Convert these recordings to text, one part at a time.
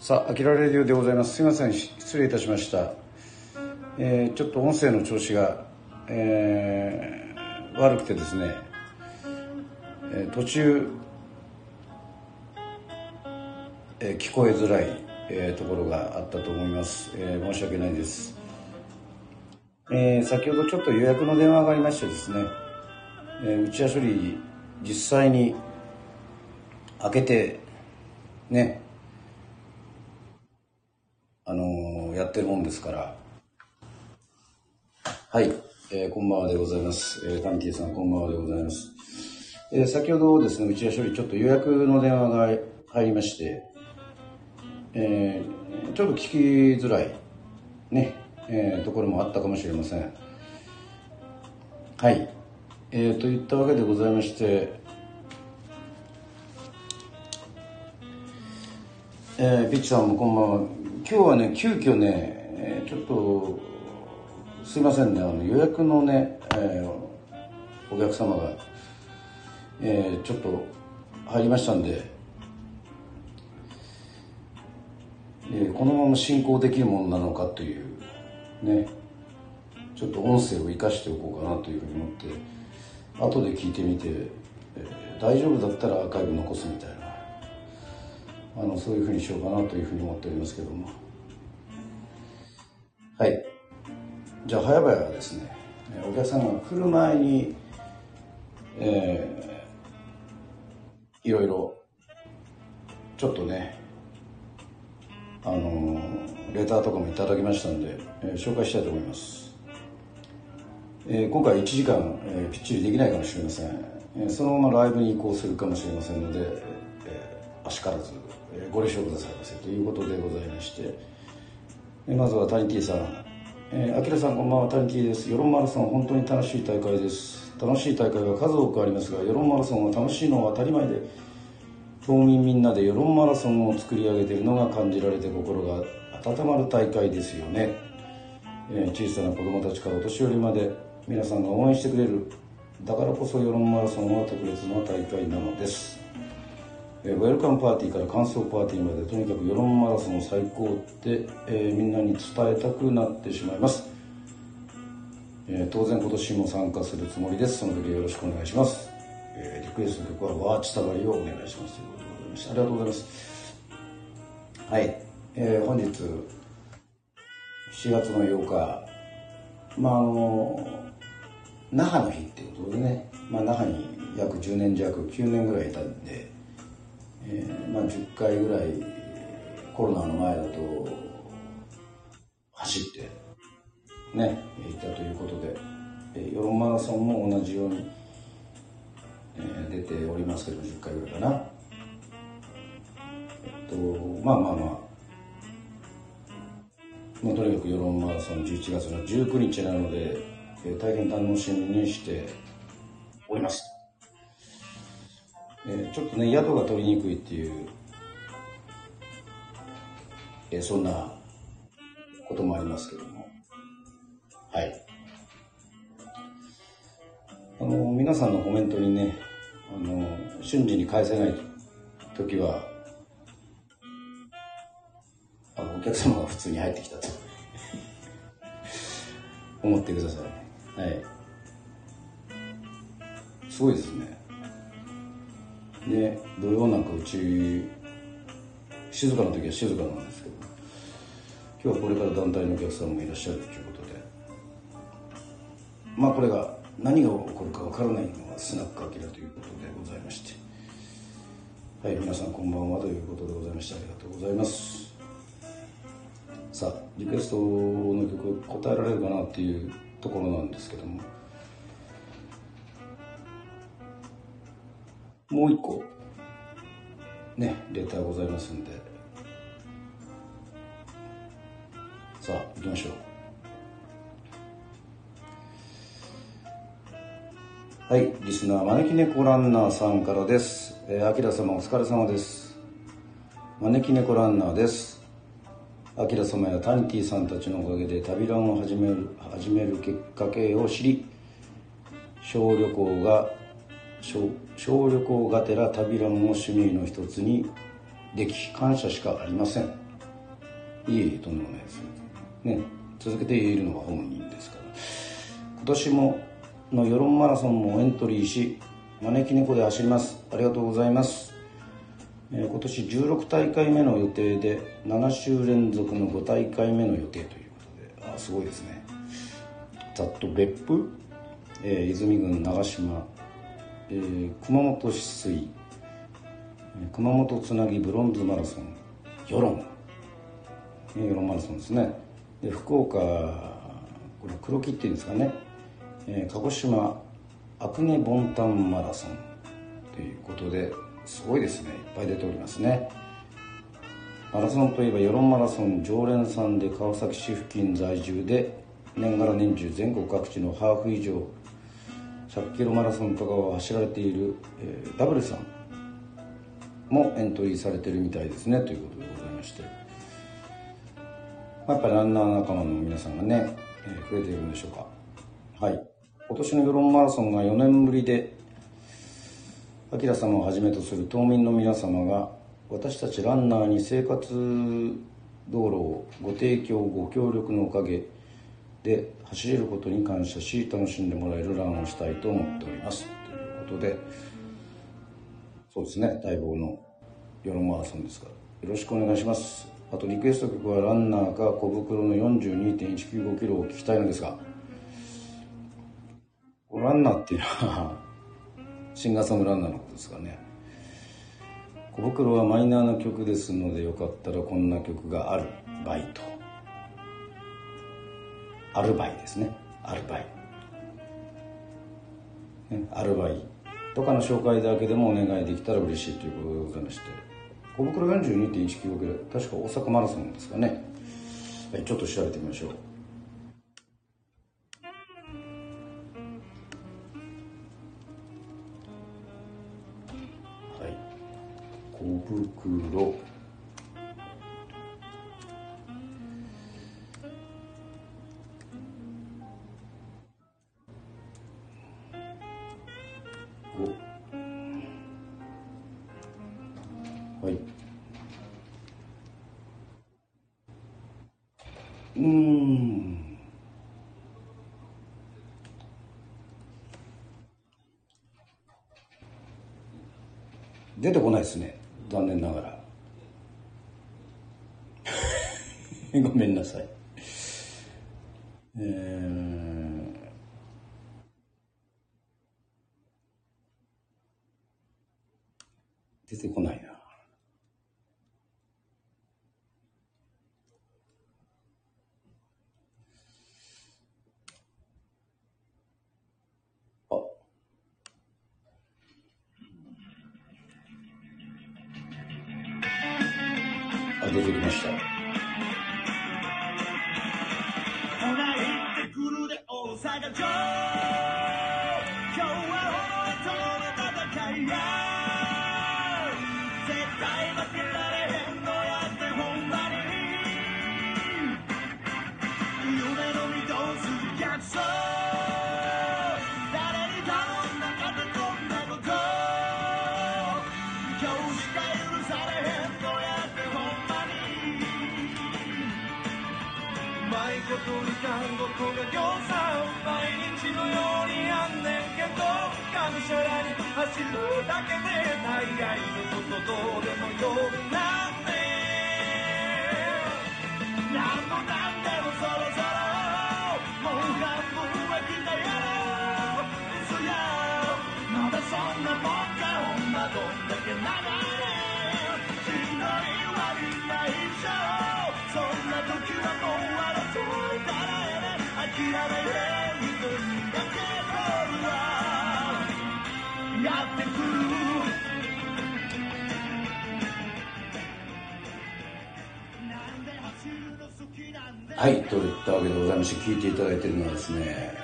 さあ、アキラレディオでございます。すいません、失礼いたしました。えー、ちょっと音声の調子が、えー、悪くてですね、えー、途中、え聞こえづらい、えところがあったと思います。え申し訳ないです。え先ほどちょっと予約の電話がありましてですね、えー、内処理実際に開けてねあのー、やってるもんですから。はい、えー、こんばんはでございます、えー、タミティさんこんばんはでございます、えー、先ほどですね内処理ちょっと予約の電話が入りましてえー、ちょっと聞きづらいね、えー、ところもあったかもしれません。はい。えー、といったわけでございまして、えー、ピッチさんもこんばんは。今日はね、急遽ね、ちょっと、すいませんね、あの予約のね、えー、お客様が、えー、ちょっと入りましたんで、えー、このまま進行できるものなのかという、ね、ちょっと音声を生かしておこうかなというふうに思って、後で聞いてみて、えー、大丈夫だったらアーカイブ残すみたいな。あのそういうふうにしようかなというふうに思っておりますけども。はい。じゃあ早々ですねお客さんが来る前にえー、いろいろちょっとねあのレターとかもいただきましたんで、えー、紹介したいと思います。えー、今回1時間、えー、ぴっちりできないかもしれません、えー、そのままライブに移行するかもしれませんので、えー、あしからず、えー、ご了承くださいませということでございまして、まずはタニティさんえー、アキラさんこんばんは、タニティです。世論マラソン、本当に楽しい大会です。楽しい大会は数多くありますが、世論マラソンは楽しいのは当たり前で、島民みんなで世論マラソンを作り上げているのが感じられて心が温まる大会ですよね。えー、小さな子供たちからお年寄りまで皆さんが応援してくれるだからこそ世論マラソンは特別な大会なのです、え、ウェルカムパーティーから感想パーティーまでとにかく世論マラソン最高って、えー、みんなに伝えたくなってしまいます、えー、当然今年も参加するつもりです。その時よろしくお願いします、えリクエストの曲はワーチサバリをお願いしますということでございました。ありがとうございます。はい、えー、本日7月の8日まああの那覇の日っていうことでね、まあ、那覇に約10年弱9年ぐらいいたんで、えー、まあ、10回ぐらいコロナの前だと走ってね行ったということで、えー、世論マラソンも同じように、えー、出ておりますけど10回ぐらいかなえっとまあまあまあまあ、とにかく世論マラソン11月の19日なのでえー、大変楽しみにしております。えー、ちょっとね、宿が取りにくいっていう、えー、そんなこともありますけども。はい。あの、皆さんのコメントにね、あの、瞬時に返せない時は、あの、お客様が普通に入ってきたと 思ってください。はいすごいですねで土曜なんかうち静かな時は静かなんですけど今日はこれから団体のお客さんもいらっしゃるということでまあこれが何が起こるかわからないのがスナックアキラということでございましてはい皆さんこんばんはということでございましてありがとうございます。さあリクエストの曲答えられるかなっていうところなんですけどももう一個ねレターございますんで。さあ行きましょう。はいリスナー招き猫ランナーさんからです。えー、あきら様お疲れ様です。招き猫ランナーです。明様やタニティさんたちのおかげで旅ランを始める始めるきっかけを知り小旅行が小旅行がてら旅ランを趣味の一つにでき感謝しかありません。いえいえとんでもないですね。続けているのは本人ですから。今年もの世論マラソンもエントリーし招き猫で走ります。ありがとうございます。え、今年16大会目の予定で7週連続の5大会目の予定ということで。あすごいですね。ざっと別府、えー、泉郡長島、えー、熊本市水熊本つなぎブロンズマラソン世論、世論マラソンですね。で福岡これ黒木っていうんですかね、えー、鹿児島アクネボンタンマラソン。ということですごいですね。いっぱい出ておりますね。マラソンといえば世論マラソン常連さんで川崎市付近在住で年がら年中全国各地のハーフ以上100キロマラソンとかを走られている、えー、ダブルさんもエントリーされてるみたいですねということでございまして、まあ、やっぱりランナー仲間の皆さんがね、えー、増えているんでしょうか。はい。今年の世論マラソンが4年ぶりで明様をはじめとする島民の皆様が私たちランナーに生活道路をご提供ご協力のおかげで走れることに感謝し楽しんでもらえるランをしたいと思っております。ということでそうですね待望の世論マラソンですからよろしくお願いします。あとリクエスト曲はランナーか小袋の42.195キロを聞きたいのですがランナーっていうのはシンガーソングランナーのことですかね。小袋はマイナーな曲ですのでよかったらこんな曲があるバイトアルバイですね。アルバイ、ね、アルバイとかの紹介だけでもお願いできたら嬉しいということでございまして。小袋42.195キロ確か大阪マラソンですかね、ちょっと調べてみましょう。はい。小袋。出てこないな。はい、といったわけでございまして、聞いていただいているのはですね、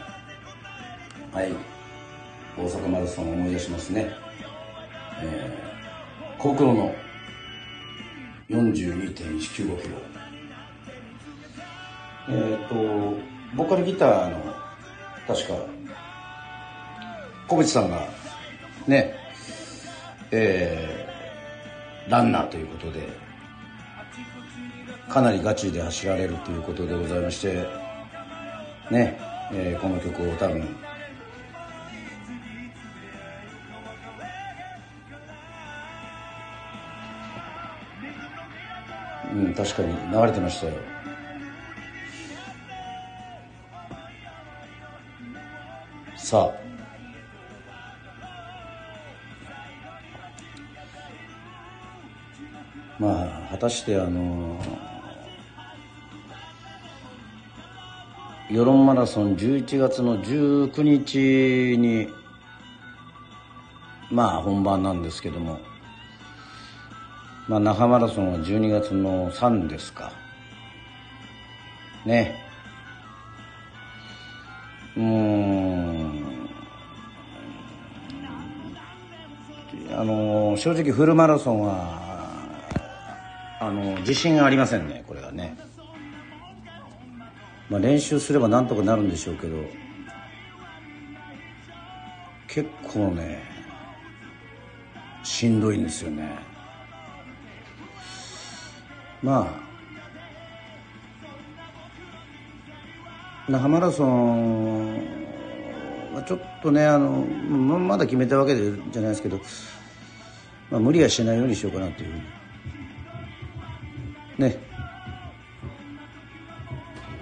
はい、大阪マラソンを思い出しますね。えー、高黒の42.195キロ。えっ、ー、と、ボーカルギターの、確か、小渕さんが、ね、えー、ランナーということで、かなりガチで走られるということでございましてね、えー、この曲を多分うん、確かに流れてましたよ。さあ。まあ、果たしてあの、世論マラソン11月の19日に、まあ本番なんですけども、まあ、那覇マラソンは12月の3ですか。ね。うん。あの、正直フルマラソンは、あの、自信ありませんね、これはね。まあ、練習すればなんとかなるんでしょうけど、結構ね、しんどいんですよね。まあ那覇マラソンはちょっとねあのまだ決めたわけじゃないですけど、まあ、無理はしないようにしようかなというふうに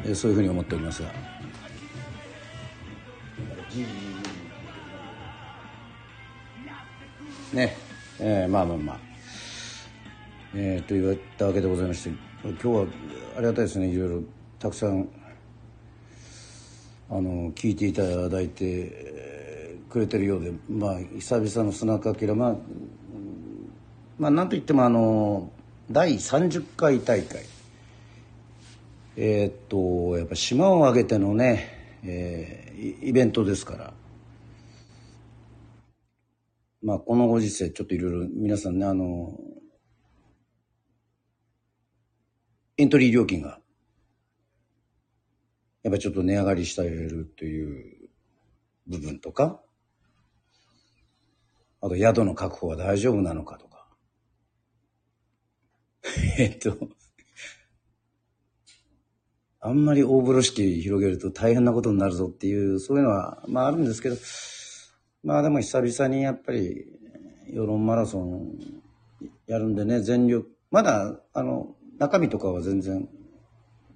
えそういうふうに思っておりますが。ね。えー、まあまあまあ。えー、と言われたわけでございまして今日はありがたいですね。いろいろたくさんあの聞いていただいてくれてるようでまあ久々の砂かけらまあまあなんといってもあの第30回大会。えー、っとやっぱ島を挙げてのね、えー、イベントですからまあこのご時世ちょっといろいろ皆さんねあのエントリー料金が、やっぱちょっと値上がりしているという部分とか、あと宿の確保は大丈夫なのかとか。えっと、あんまり大風呂敷広げると大変なことになるぞっていう、そういうのは、まああるんですけど、まあでも久々にやっぱり、世論マラソンやるんでね、全力、まだ、あの、中身とかは全然、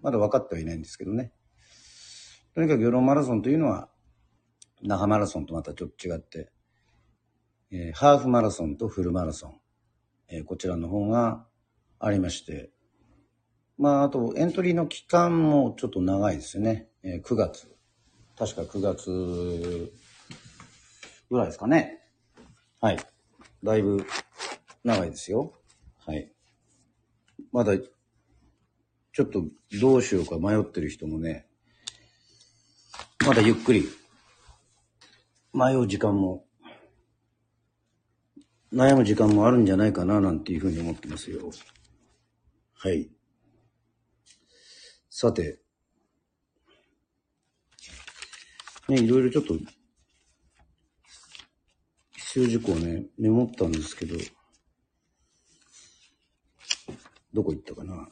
まだ分かってはいないんですけどね。とにかく世論マラソンというのは、那覇マラソンとまたちょっと違って、えー、ハーフマラソンとフルマラソン、えー、こちらの方がありまして、まあ、あと、エントリーの期間もちょっと長いですよね。えー、9月。確か9月ぐらいですかね。はい。だいぶ長いですよ。はい。まだちょっとどうしようか迷ってる人もね、まだゆっくり迷う時間も、悩む時間もあるんじゃないかななんていうふうに思ってますよ。はい。さて、ね、いろいろちょっと、必要事項ね、メモったんですけど、どこ行ったかな。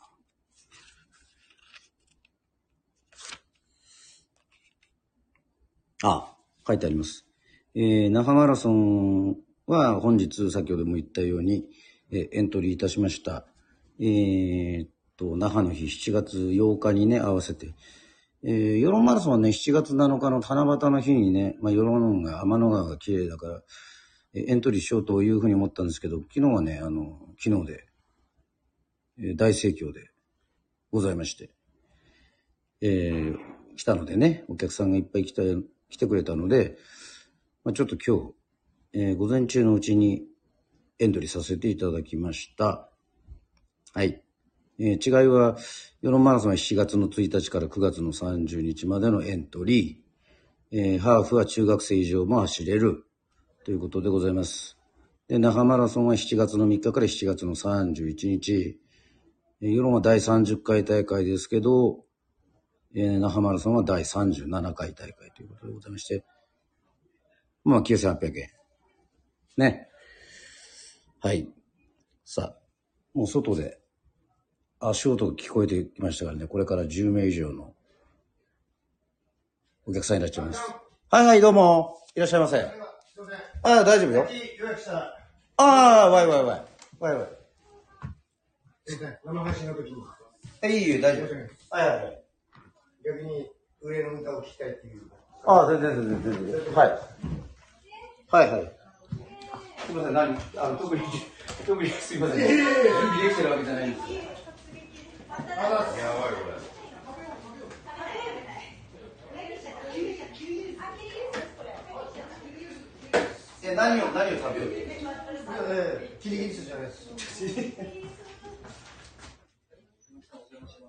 あ、書いてあります。えー、那覇マラソンは本日、先ほども言ったように、えー、エントリーいたしました。えー、っと、那覇の日7月8日にね、合わせて、えー、世論マラソンはね、7月7日の七夕の日にね、まあ、世論が天の川が綺麗だから、エントリーしようというふうに思ったんですけど、昨日はね、あの、昨日で、えー、大盛況でございまして、えー、来たのでね、お客さんがいっぱい来た来てくれたので、まあ、ちょっと今日、えー、午前中のうちにエントリーさせていただきました。はい。えー、違いは、世論マラソンは7月の1日から9月の30日までのエントリー。えー、ハーフは中学生以上も走れる。ということでございます。で、那覇マラソンは7月の3日から7月の31日。えー、世論は第30回大会ですけど、えー、那覇マラソンは第37回大会ということでございまして、まあ、9800円。ね。はい。さあ、もう外で足音が聞こえてきましたからね、これから10名以上のお客さんになっちゃいます。はいはい、どうも。いらっしゃいませ。ああ、大丈夫よ。ああ、わいわいわい。わいわい。生配信の時に。え、いいよ、大丈夫。はいはいはい。逆に、上の歌を聞きたいっていう。ああ、全然全然全然。はい。はいはい。すみません、何？あの、特に、特にすみません。準備できてるわけじゃないんですよ。え、何を、何を食べよう？えキリギリスじゃないです。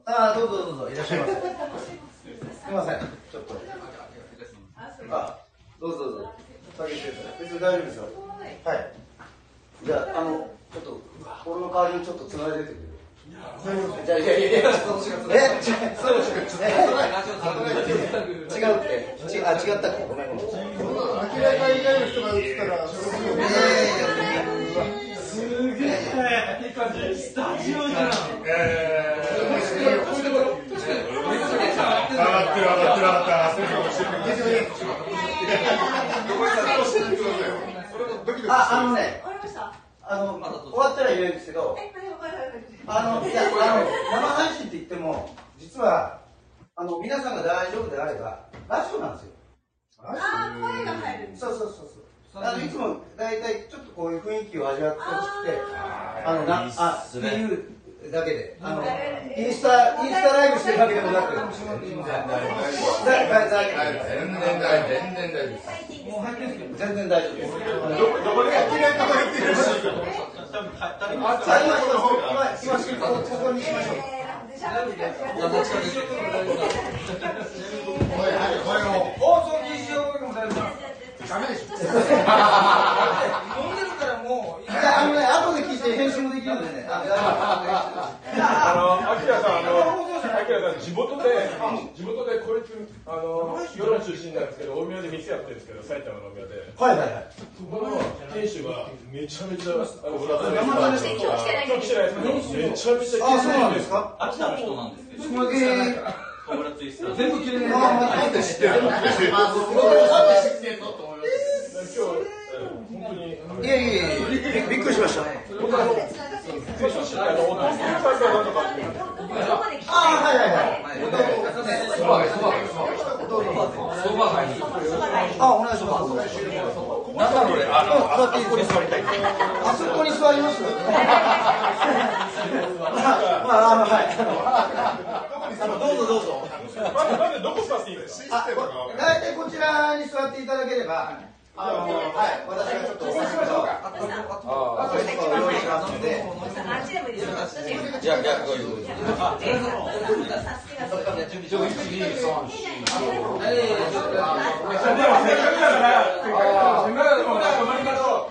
ああ、どうぞどうぞ、いらっしゃいませ。すみません、ちょっと。あ、どうぞどうぞ。下げてください別に大丈夫ですよ。はい。じゃあ、あの、ちょっと、俺の代わりにちょっと繋いでてくれる。じゃあ、いやいやいや、え、違う、そう、違う。って。ちあ、違ったっけごめんごめん。あ、あのね、あの、終わったら言うんですけど、あの、いや、あの、生配信って言っても、実は、あの、皆さんが大丈夫であれば、ラジオなんですよ。そうそうそうそう。あの、いつも、大体、ちょっとこういう雰囲気を味わってほしくて、あの、な、あ、っていうだけで、あの、インスタ、インスタライブしてるわけでもなく、だ、だ、大丈夫です。全然大丈夫全然大丈夫ですもう入ってるんですけど、全然大丈夫です。どこでやってないとこ言ってるしあ、今、今、今、今、ここにしましょう。放送禁止用語でも大丈夫ダメでしょ。飲んでるからもうじゃあ、あのね、後で聞いて編集もできるんでね。あ、大丈あの、アキラさん、あの、アキラさん、地元で、地元で、これ、あの、世論出身なんですけど、大宮で店やってるんですけど、埼玉の大宮で。はいはいはい。そこの店主が、めちゃめちゃ、あの、裏方山田でです今日来てないですけど、めちゃめちゃあ、そうなんですか秋田の人なんですけど、そこだけ、コブラツイスターズ全部切れないあ、知ってるの、なんで知ってんのと思います本当に、いやいやいやびっくりしました。いう。あ、はい。あ、お願いします。なんだろうね、あの、座っていいです。かあそこに座ります。まあ、あの、はい。あの、どうぞどうぞ。まず、まず、どこ座っていいです。かあ、大体こちらに座っていただければ、あの、はい、私がちょっとお話しましょうか。あと、用意しますので。じゃあ、逆を言う。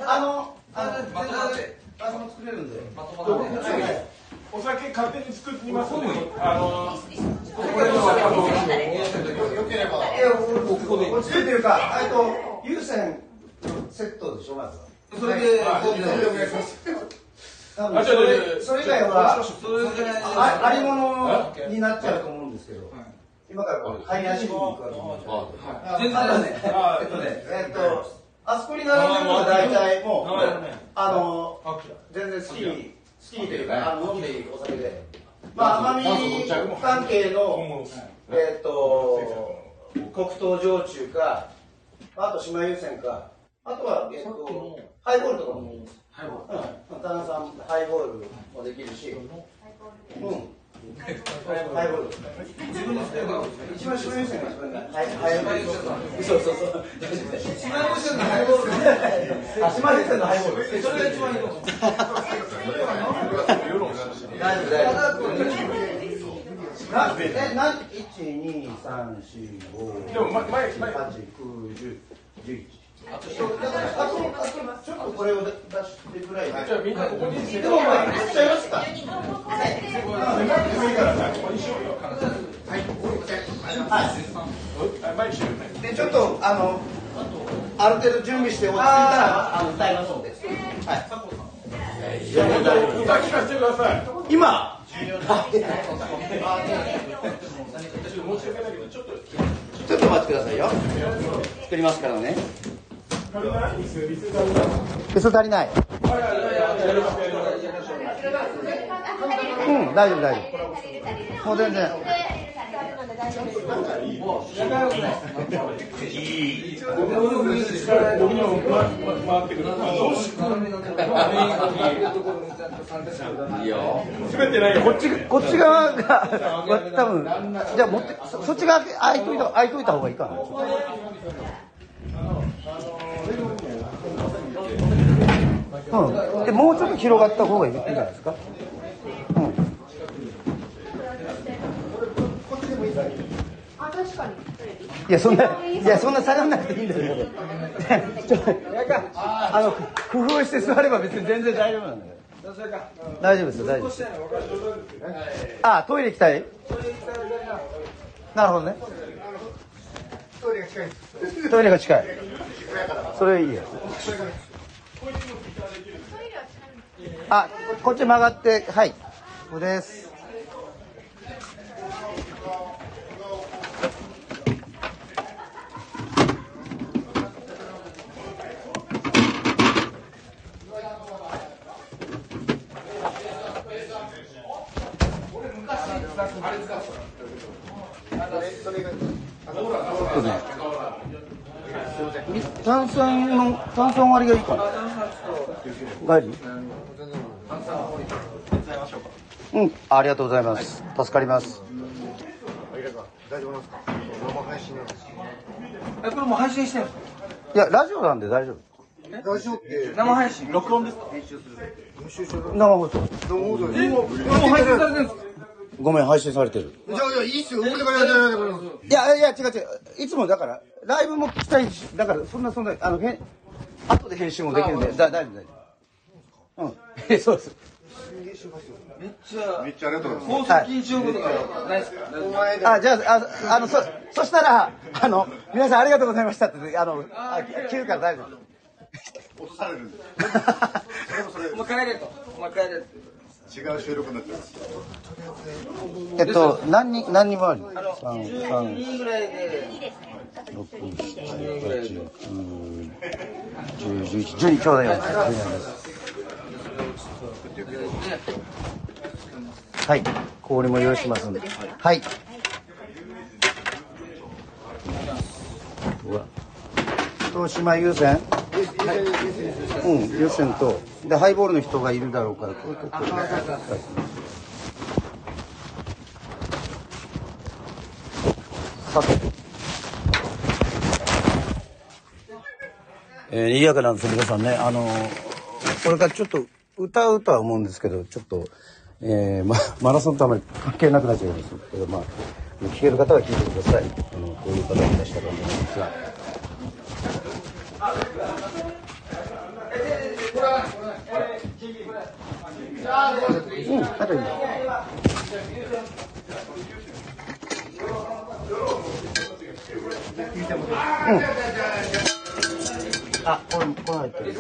あの、あの、全然、あの、作れるんで。お酒勝手に作りますので、あの、これの、あの、よければえ、ここで。落ち着いてるか、えっと、優先セットでしょ、まずは。それでそれでお願いしますあ、それそれ以外は、あありものになっちゃうと思うんですけど、今からこう買い出しに行くわけですけどあ全然。あとね、あえっとね、えっと、あそこに並んでるのが大体もう、あの、全然好きに、好きというか、あの飲んでいいお酒で。まあ、甘み関係の、えっと、黒糖焼酎か、あと島優先か、あとは、えっと、ハイボールとかもいいです。うん、炭酸ハイボールもできるし、うん。ハイボール。一番島優先が一番ハイハイボール。そうそうそう。島優先のハイボールあ、島優先のハイボール。それが一番いいと思う大丈夫、大丈夫。なえ、な、一二三四五。でも前前前。八九十十一。あと、あと、ちょっとこれを出してぐらいで。じゃあ、みんなここに、でも、まあ、いっちゃいますか？はい。で、ちょっと、あの、ある程度準備して落ち着い。たら、あの、歌い。ますので。はい。歌聞かせてください。今、ちょっと待ってくださいよ作りますからね椅子足りないうん大丈夫大丈夫もう全然こっちこっち側が多分じゃあ持ってそっち側開いといた方がいいかなうん、でもうちょっと広がった方がいいんじゃないですか、うん、確かにいやそんないやそんな下がんなくていいんだよちょっとあの工夫して座れば別に全然大丈夫なんだよ。大丈夫ですよ大丈夫ですあトイレ行きたい？なるほどね。トイレが近い。トイレが近い。それいいよ。あこっち曲がってはい。ここです。炭酸の炭酸割りがいいかなうんありがとうございます。助かります。大丈夫ですか生配信なんですかえこれもう配信してるいやラジオなんで大丈夫。ラジオってか生配信？録音ですか？編集者だ生放送。どうもどうもえもう配信されてるんですか？ごめん配信されてる。じゃあいやいいっすよ。いやいや違う違う。いつもだからライブも来たいしだからそんなそんなあのへん後で編集もできるんでだ大丈夫大丈夫。うん。えそうです。めっちゃめっちゃありがとうございます。放送禁止用語とかないですか？お前だあじゃあああのそそしたらあの皆さんありがとうございましたってあのあ切るから大丈夫。落とされるんで。お前帰れと。お前帰れって違う収録になっちゃいます。えっと何人何人回りあの三三人ぐらいで六七八九十十一十二ちょうだい。よはい。氷も用意しますんで。はい。うわ。東島優先うん優先と。でハイボールの人がいるだろうからこれ取ってはい。さて。えー、賑やかなんです皆さんね。あのこれからちょっと歌うとは思うんですけどちょっと、えーま、マラソンとあまり関係なくなっちゃうんですけどまあ聞ける方は聞いてください。あのこういう方がいらっしゃると思うんですが。うんあといいあ、これ、これ入ってる。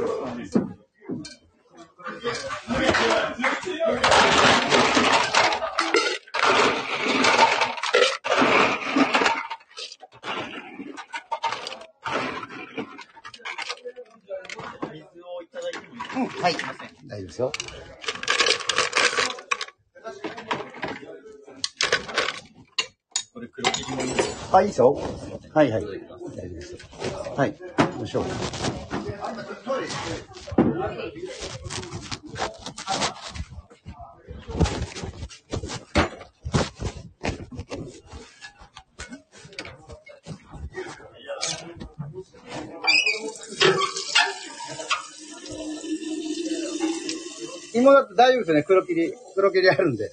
うん、はい。大丈夫ですよ。あ、いいですよ。はいはい。大丈夫ですよ。はい。行きましょう。芋大丈夫ですね。黒切り、黒切りあるんで。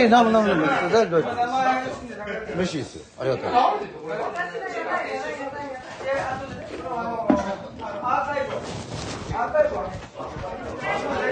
え、なむなむ。大丈夫、嬉しいですよ。ありがとう。ございます。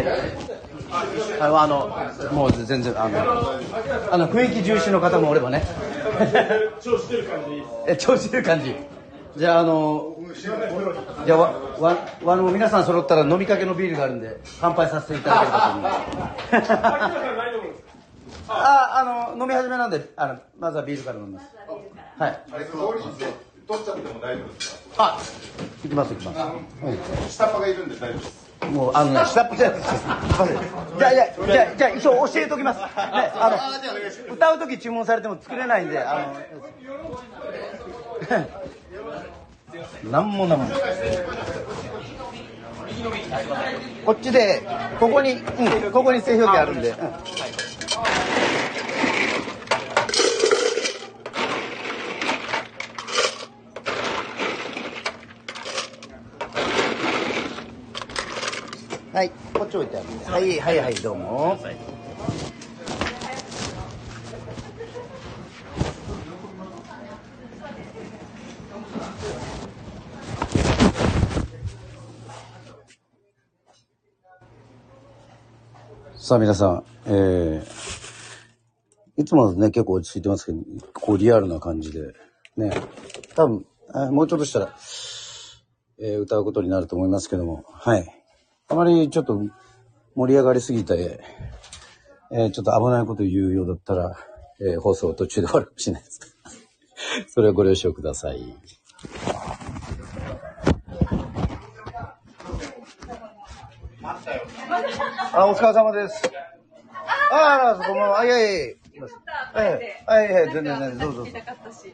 い。あの、あの、もう全然、あの、あの、雰囲気重視の方もおればね。調子出る感じいいですえ、調子出る感じ。じゃあ、あの、じゃあ、わ、わ、わの、皆さん揃ったら飲みかけのビールがあるんで、乾杯させていただければと思います。あ、あの、飲み始めなんで、あの、まずはビールから飲みます。はい。あれ、取っちゃっても大丈夫ですか？あ、行きます、行きます。下っ端がいるんで大丈夫です。うん、もう、あのね、下っ端じゃないじゃあ、じゃあ、じゃあ、じゃあ、一応教えておきます。ね、あの、歌う時注文されても作れないんで、あの、なんもなんも。こっちで、ここに、うん、ここに製氷機あるんで。うんはい、こっち置いてあるんで。はい、はい、はい、どうも。さあ皆さん、えー、いつもね、結構落ち着いてますけど、こうリアルな感じで、ね、多分、あもうちょっとしたら、えー歌うことになると思いますけども、はい。あまりちょっと盛り上がりすぎて、えーちょっと危ないこと言うようだったら、えー放送途中で終わるかもしれないです。それはご了承ください。あ、お疲れ様です。ああ、こんばんは。あいやいやいや。はい、はい、はい、全然、全然、どうぞ。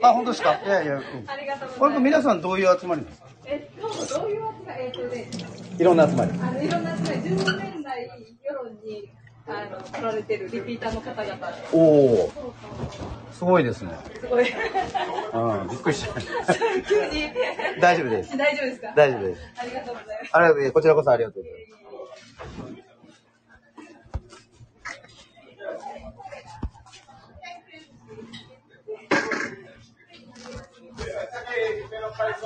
あ、本当ですか？いやいや、うん。ありがとうござこれいます。皆さんどういう集まりですか？えっと、どういうわけか、えっとね、いろんな集まり。あの、いろんな、10年代世論に、あの、来られてるリピーターの方々で、おお、すごいですね。すごい。うん、びっくりした。急に。大丈夫です。大丈夫ですか？大丈夫です。ありがとうございます。ありがとうございます。こちらこ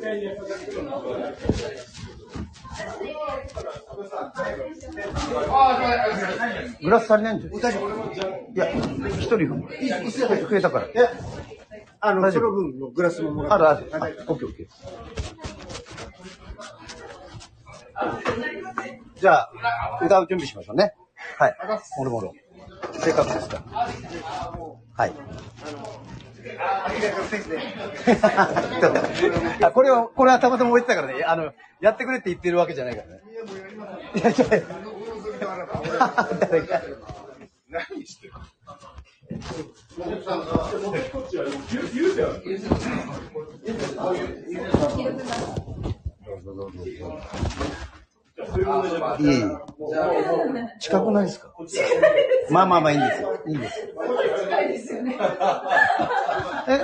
そありがとうございます。グラス足りないんじゃない？いや、一人増えたから。あの、その分のグラスももらあるある。あオッケーオッケー。じゃあ、歌う準備しましょうね。はい。もろもろ。ですから。はい。あこれを、これはたまたま置いてたからね、あの、やってくれって言ってるわけじゃないからね。いやいや。いや誰が？何してるいえいえ。近くないですか？まあまあまあいいんですよ。いいんですよ。近いですよね。え、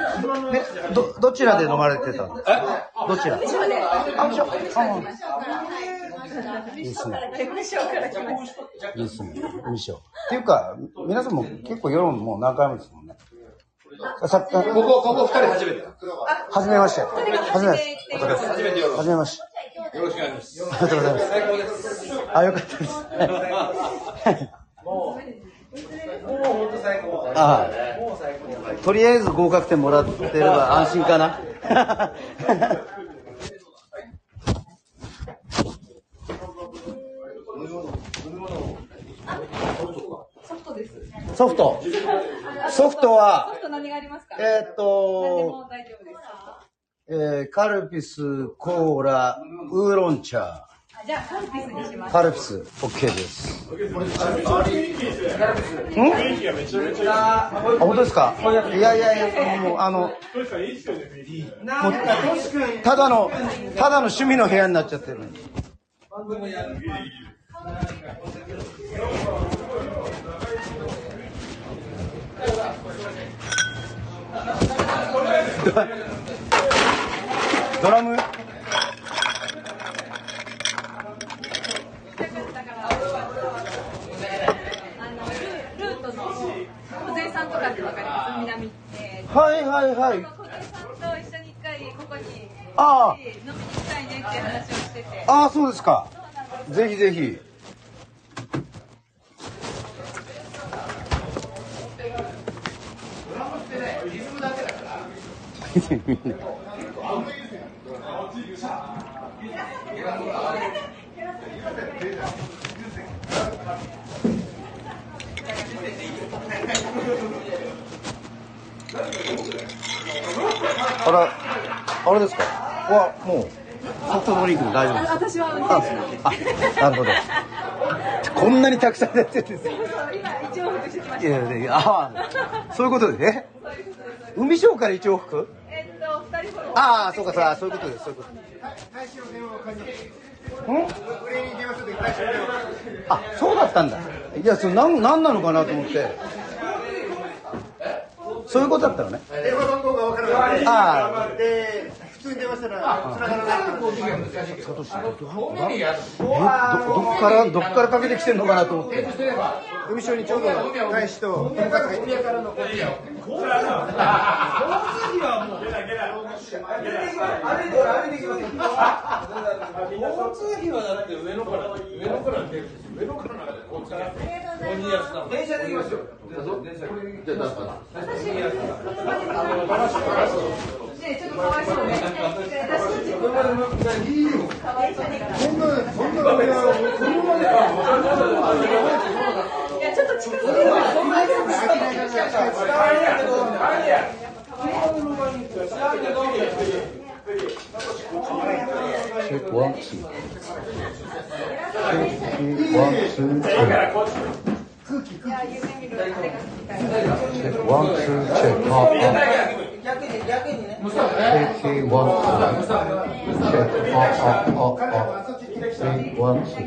でどどちらで飲まれてたんです？かどちら？あい。いいっすね。いいっすね。っていうか皆さんも結構世論もう何回もですもさここここ二人初めて初めまして。初めまして初めて初めましてよろしくお願いします。ありがとうございます。あよかったですああとりあえず合格点もらってれば安心かな。ソフトです。ソフトソフトはソフト何がありますか？えーっ何でとも大丈夫です。えーカルピス、コーラ、ウーロン茶、あじゃあ、カルピスにします。カルピス、OK です。雰囲気がめちゃめちゃあ、本当ですか？いやいやいや、もう、あの、ただの、ただの趣味の部屋になっちゃってる。ドラム？はいはいはい。ああ。ああ、そうですか。ぜひぜひ。あら、あれですか？は、もう、ソフトドリンクで大丈夫ですか私は運転手なんで。あ、なるほど。こんなにたくさんやってるんですよ。そう今一応服してきました。いやいや、ああ、そういうことでね。海賞から一往復？ああ、そうかさ、そういうことです、そういうことです。ん？あ、そうだったんだ。いや、それ、なん、なんなのかなと思って。そういうことだったのね。あで、普通に電話したら、繋がらない。ど、どっから、どっからかけてきてんのかなと思って。海賞にちょうど大使と友達がいて、交通費はだって上野から上野から出る上野からな電車で行きますよねちょっとかわいそうね。私自分がかわいそうに。いや、ちょっと近づけるから。そんなにチェックワン、ツー。チェックワン、ツー、チェック。いや、夢見るあれが聞ワン、ツー、チェック。あ、あ。逆に逆にねチェックワン、ツー。チェック。あ、あ、あ、あ。チェックワン、ツー。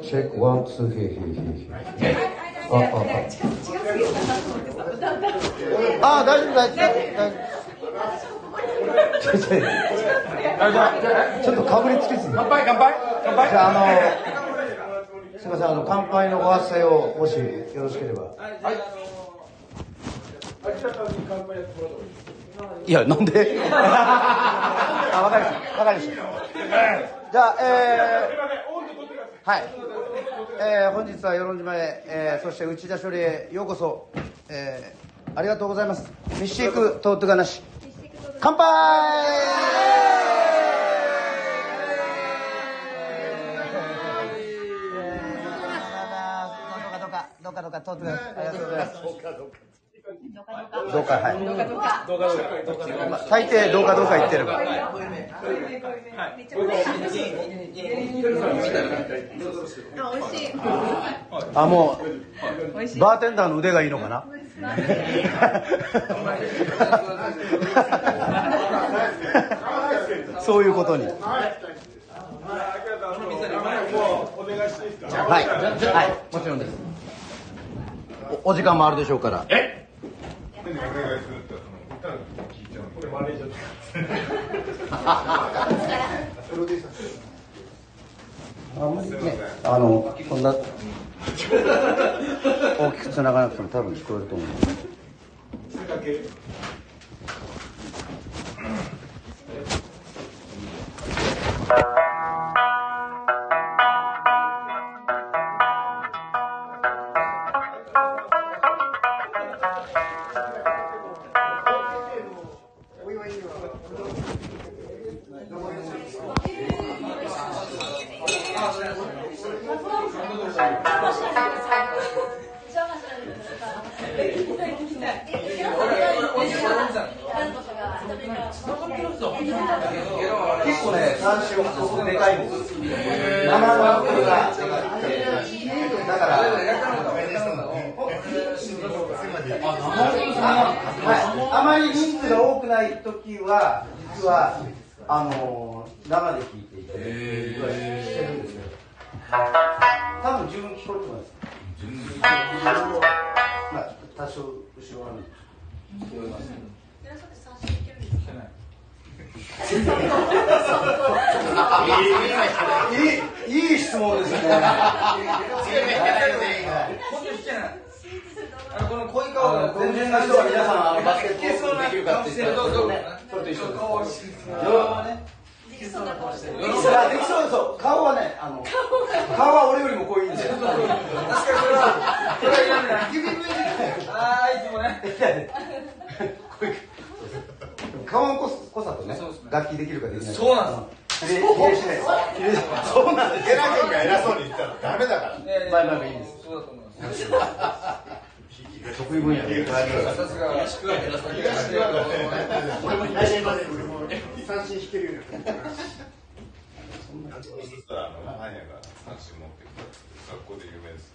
チェックワン、ツー、へへへへ。あ、あ、あ。あ、大丈夫、大丈夫、ちょっとかぶりつきすぎ。乾杯、乾杯、乾杯。じゃあ、あの。すみません、あの、乾杯のご発声を、もしよろしければ。はい。や、なんで。あ、わかりました、わかりました。じゃあ、えー、はい。えー、本日は与論島へ、えー、そして内田処理へようこそ、えー、ありがとうござい。ます。ミッシークトートガナシ。乾杯どうかどうかどうかトートガナシ。ありがとうございます。どうかはい。どうかどうか。まあ大抵どうかどうか。言って。あ、美味しい。あ、もう。バーテンダーの腕がいいのか。なそういうことに。はい。はい。もちろんです。おお時間もあるでしょうから。お願いするってその言ったんですこれマネージャーあんまりね、あの、こんな、大きく繋がなくても多分聞こえると思う。結構ね、三四六とでかいんです。生のアップルがでかくて。だから、あまり人数が多くない時は、実は、あの生で聞いていただいて、してるんですけど、多分十分聞こえてます。まあ、多少後ろはね、聞こえます。いいいい質問ですね。あのこの濃い顔あがの全然の人が皆さんバスケットボールできるかって言ったら、それと一緒です。はね、できそうな顔してる。できそうそう、顔はね、あの、顔は俺よりも濃いんで。確かにそれはそれはいああいつもね 顔の濃さとね楽器できるかできないか。そうなんです。そうなんです。ゲラ君が偉そうに言ったらダメだから。まあまあまあいいですそうだと思います得意分野で。さすが東区はね、俺も来年まで俺も三振弾けるようになったそしたらあのパン屋が三振持ってきた学校で有名です。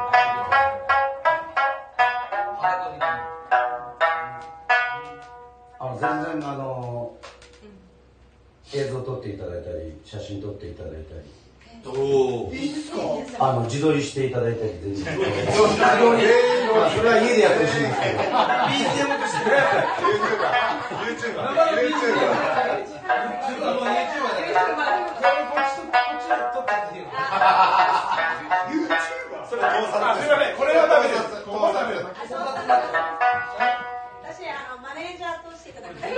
あの自撮りしていただいたり全然まあそれは家でやってほしいんですけど。BGM としてそれ。盗撮あ、すみません、これはダメです。ここはダメです。私、あの、マネージャーとしていただきたい。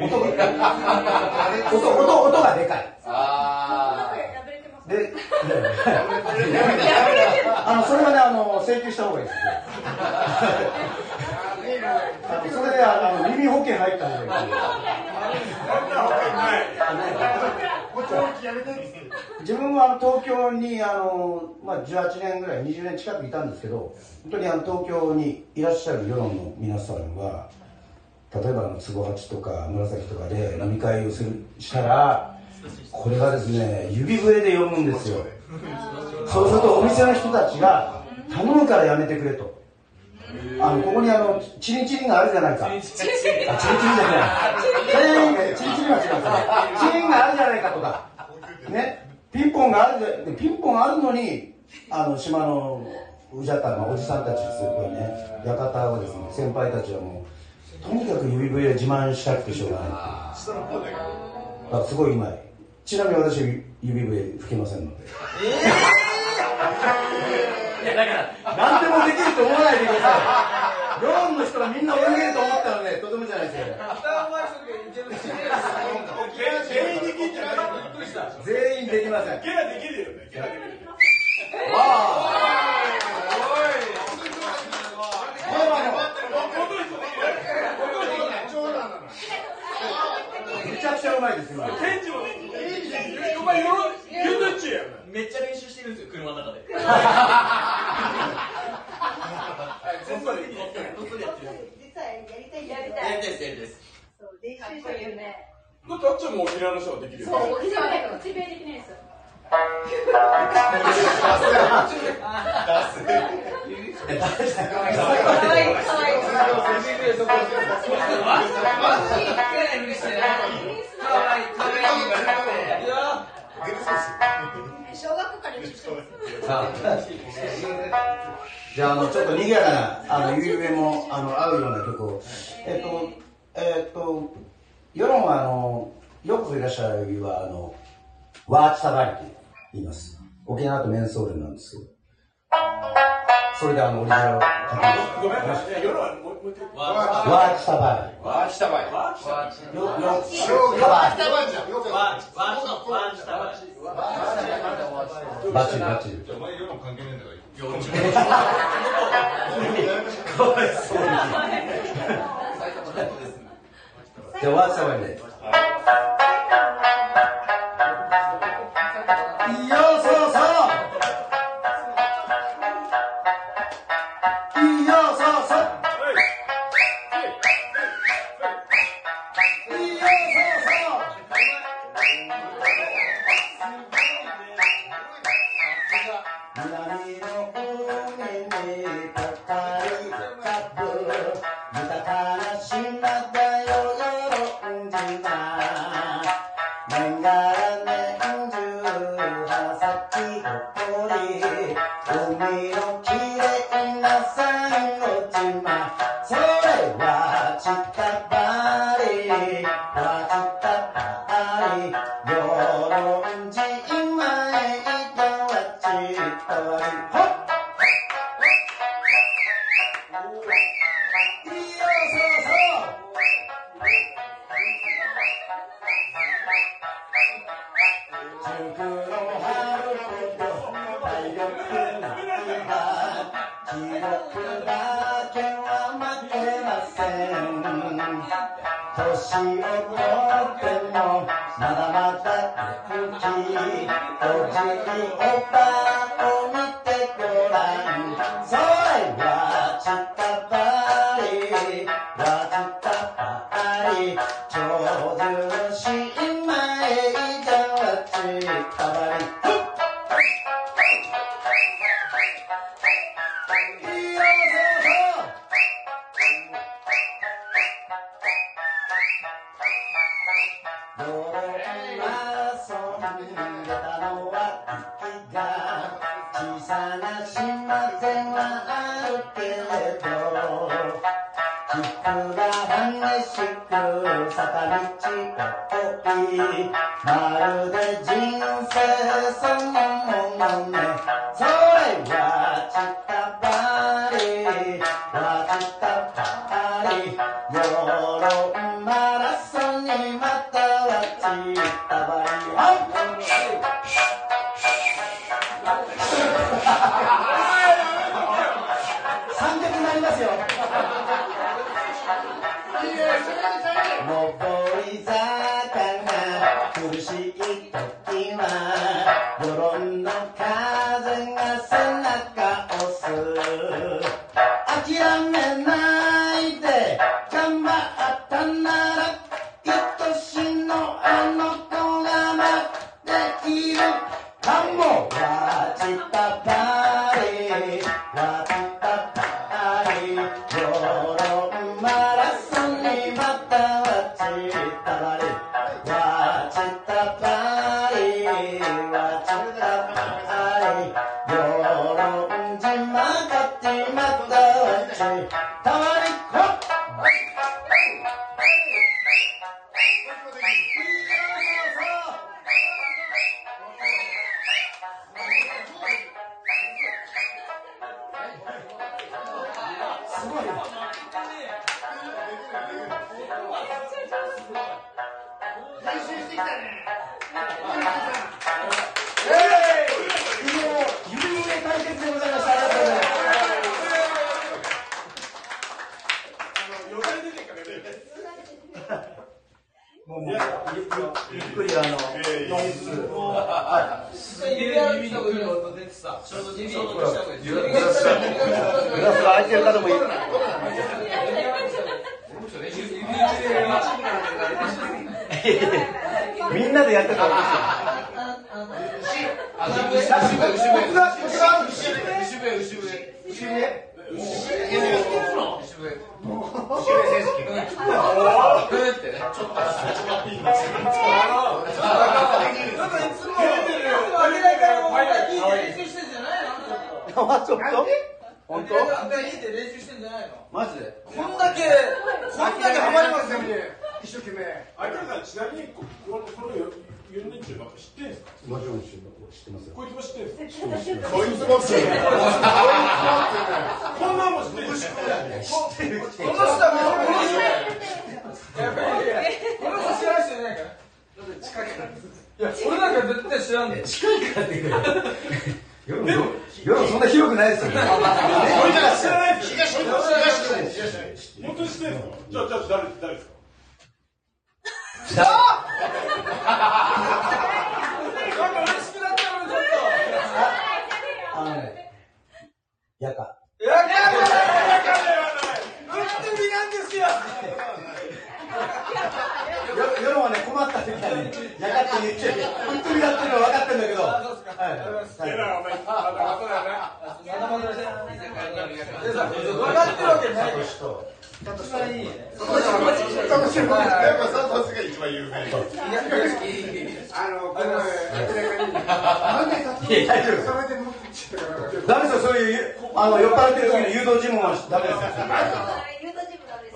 音が音音音がでかいあー破れてますで、あの、それはね、あの、請求した方がいいですよ。あのそれで、あの、耳保険入った方がいいで。自分はあの東京にあの、まあ、18年ぐらい20年近くいたんですけど本当にあの東京にいらっしゃる世論の皆さんは例えばあの坪八とか紫とかで飲み会をするしたらこれがですね指笛で読むんですよ。そうするとお店の人たちが頼むからやめてくれと。あのここにあのチリンチリンがあるじゃないか。あチリンチリンじゃない。チリンチリンは違うチリンがあるじゃないかとか。ね。ピンポンがあるでピンポンあるのにあの島のうじゃったのおじさんたちすごいね。館はですね先輩たちはもうとにかく指笛を自慢したくてしょうがない。っていうだからすごいうまい。ちなみに私指笛吹けませんので。いやだから何でもできると思わないでください。ローンの人がみんな泳げると思ったらねとてもじゃないですよ。全員できんじゃないびっくりした全員できませんゲラできるよね。ゲラできる。めちゃくちゃうまいですよ今ケンジもできるお前よろ言うとっちやめっちゃ練習してるんですよ車の中で。全部できる実はやりたいやりやりたいですやりたいです。そう練習してるよね。だってあっちゃんも沖縄の人はできるよそう沖縄だけど口笛できないですよ。かわいい。かわじゃあ、あの、ちょっと賑やかな、あの、指笛も、あの、合うような曲を。えっと、えっと、世論は、あの、よくいらっしゃるは、あの、ワーチサバリと言います。沖縄とメンソーレなんですけど。それであの、オリジナルを書きまごめんいや夜はもうもう一回す。ワーチサバリ。わあ、したばい。よ、よ、サバリ。バッチリバッチリ。お前世の関係ねえんだから。じゃあ、ワーチサバリで。よそう本当マジで？こんだけこんだけハマりますよ一生懸命。あいつらちなみにこここのユンデンチュなんか知ってんすか？もちろん知ってますよ。こいつも知ってんすか？こいつもってこんなんも知ってんすかこの人はもうこの人やっぱりこの人知らん人いないから。いや俺なんか絶対知らんで近いからっていうか世論世論そんな広くないですよ。ねこいつら知らないですよ。東東本当に知ってんすかじゃあじゃあ誰誰ですか？なんか嬉しくなったのにちょっあのねやか。やいやいやいや打ってみなんですよ世論はね困った時はねやかって言っちゃう本当にやってるのは分かってるんだけどはいてるわけないでしょやっぱサトシが一番有名あのこの明らかになんで達いや大丈夫ですそれで持ってきちゃったからダメですよそういうあの酔っ払ってる時の誘導尋問はダメですよユートジムダメで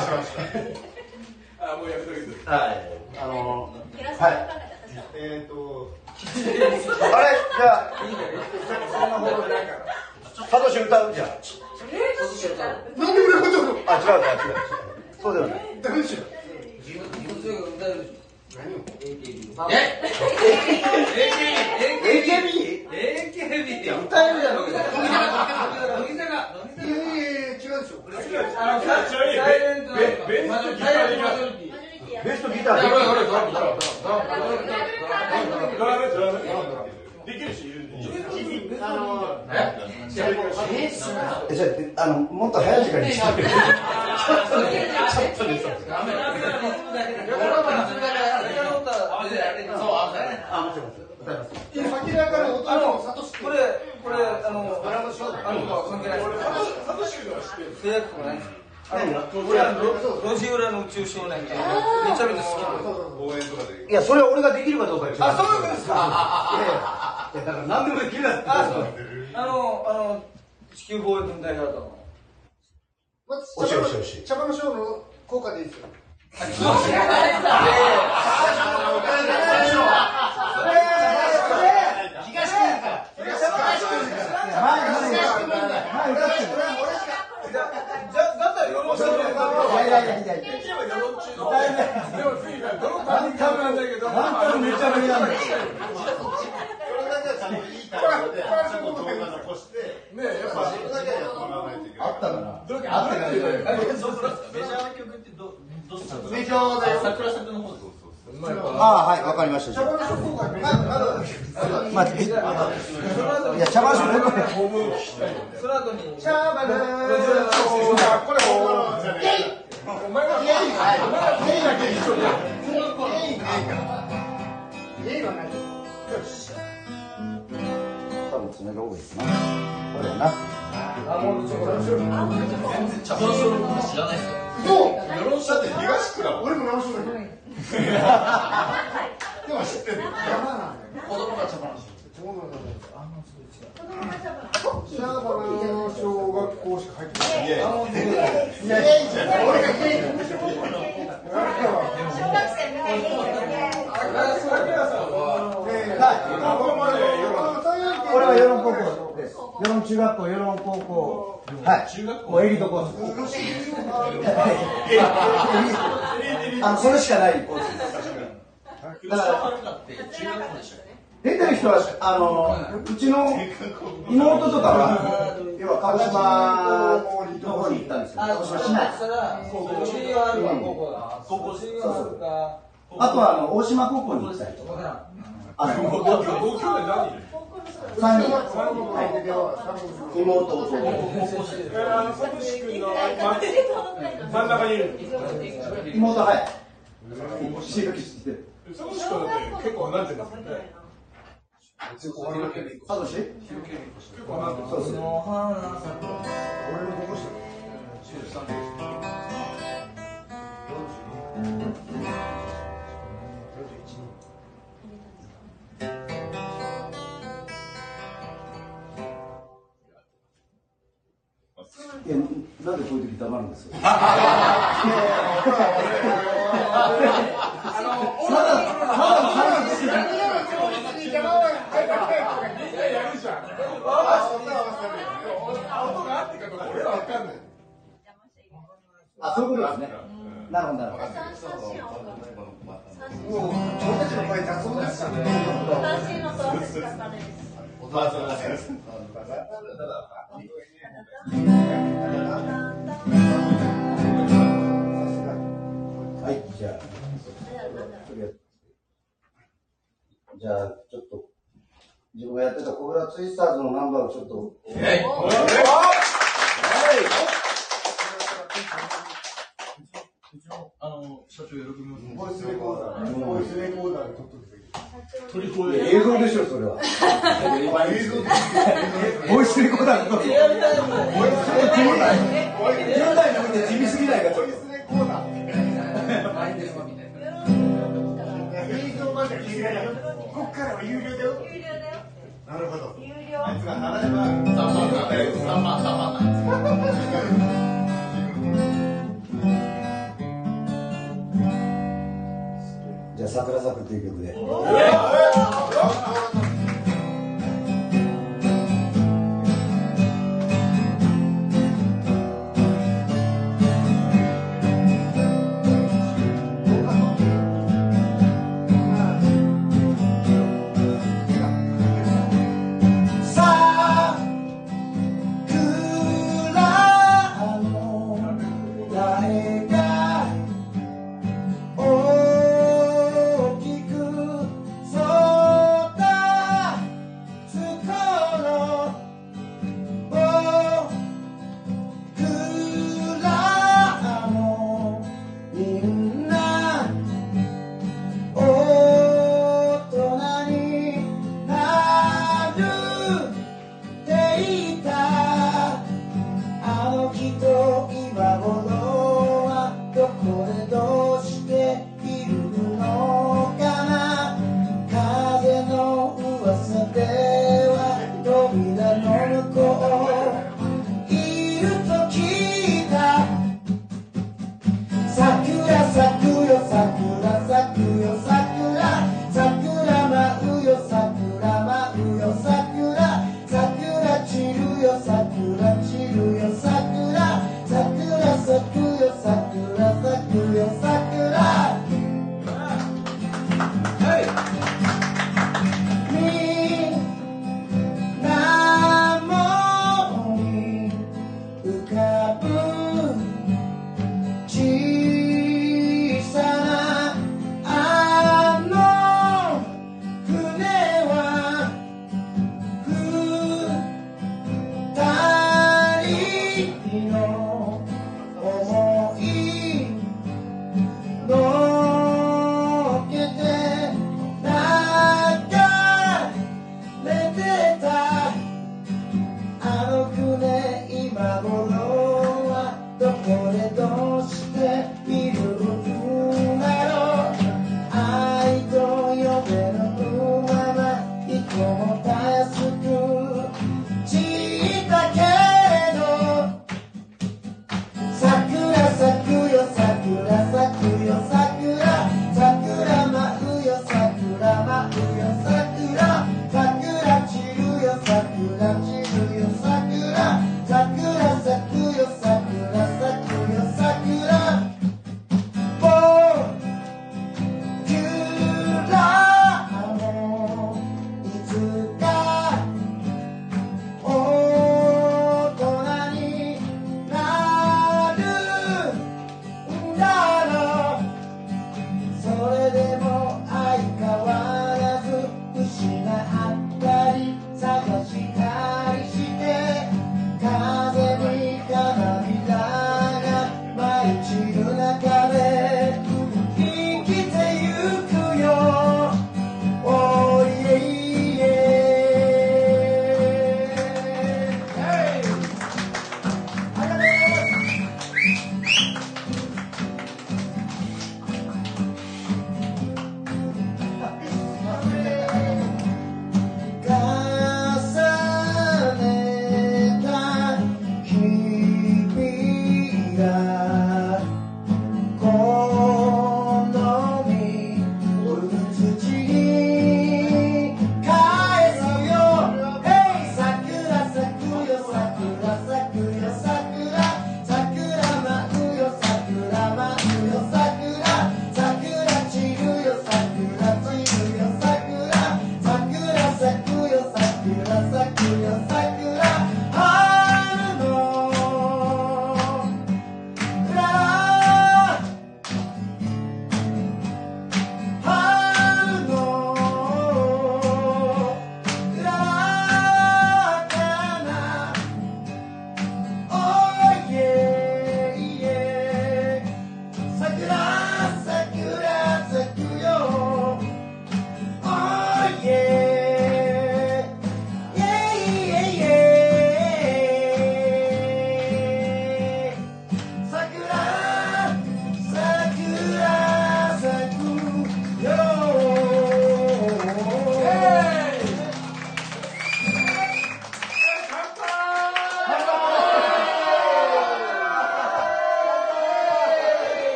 す。あもうやめとけどはいあの減らすの分かんなかった。えっとあれじゃあサトシ歌うじゃん。なんで俺ことの？あ違う違う違う。そうではない。ダメでしょ。え？AKB? AKB って？歌えるじゃん乃木坂乃木坂。乃木坂。いやいやいや違うでしょ。あのちなみにサイレントベベースとギターマベストギター。できる人いるんであのえじゃああのもっと早い時間にしサトシこれこれあのドラム。ショー関係ないですサトシ君は知ってる制約とかないです何が？これあの。路地裏の宇宙少年ってめちゃめちゃ好き応援とかでいや、それは俺ができるかどうか。あそういうことですか？いやだから何でもできるだって。あのあの地球防衛軍隊だと。まずおしおしおし。茶葉のショーの効果でいいですよ。じゃだったら世論調査いやいやいやいや。でも次からどの感じかわかんないけど、何回もめちゃめちゃなんだよ。それだけはちゃんといいタイミングで、ちゃんと動画残して、ねやっぱそれだけはやってもらわないといけない。あったかなどれあったかなメジャー曲ってどどうしたんですかメジャーだよ。桜作の方ですまああ、はい、わかりました。じゃ、あ、まあ、いや、茶番しろ。その後に茶葉のこれ本物じゃねお前が、お前がゲイだけ一緒に。ゲイはない。が多いですな。これやな。アーモンドチョコレート全然茶番書のこと知らないですよそう世論者って東区だ。俺も。でも知ってるよ。茶葉なん。子供が茶番そうなんだよ。茶葉の小学校しか入ってない。いやいやいや、ゲイじゃない。俺がゲイなんですよ。小学生みんなゲイだよねこれは世論高校です。世論中学校、世論高校。はい。中学校。もうエリートコース。あ、それしかないコースです。だから出てる人は、あの、うちの妹とかは、要は鹿児島の方に行ったんですよ。鹿児島市内。そしたら高校 CR は高校だ高校あとは、あの、大島高校に行ったりとか。あの、同級同級で何三人。妹、弟。えーあの、サトシ君の真真ん中にいる。妹、はい。結構離れてますよね。サトシ結構離れてます。そうですね。いや、なんでこういう時黙るんですかやるじゃん。音 があってかどうか俺は分かん。ない。あ、そういうことですね。なるほど、なるほど。もう、俺たちの前雑音ですよね。私のと私しかわかん。ないですはい、じゃあ、じゃあ、ちょっと、自分がやってたコブラツイスターズのナンバーをちょっと、あの社長喜びますボイスレコーダー、ボイスレコーダーで撮っと映像でしょ、それは。ボイスレコーダーの時。リアルタイムで10代の時で地味すぎないか。ボイスレコーダー。映像までは有料だよ。こっからは有料だよ。有料だよなるほど。有料あいつが払えば、3万なんで3万3万じゃあ、桜咲くという曲で。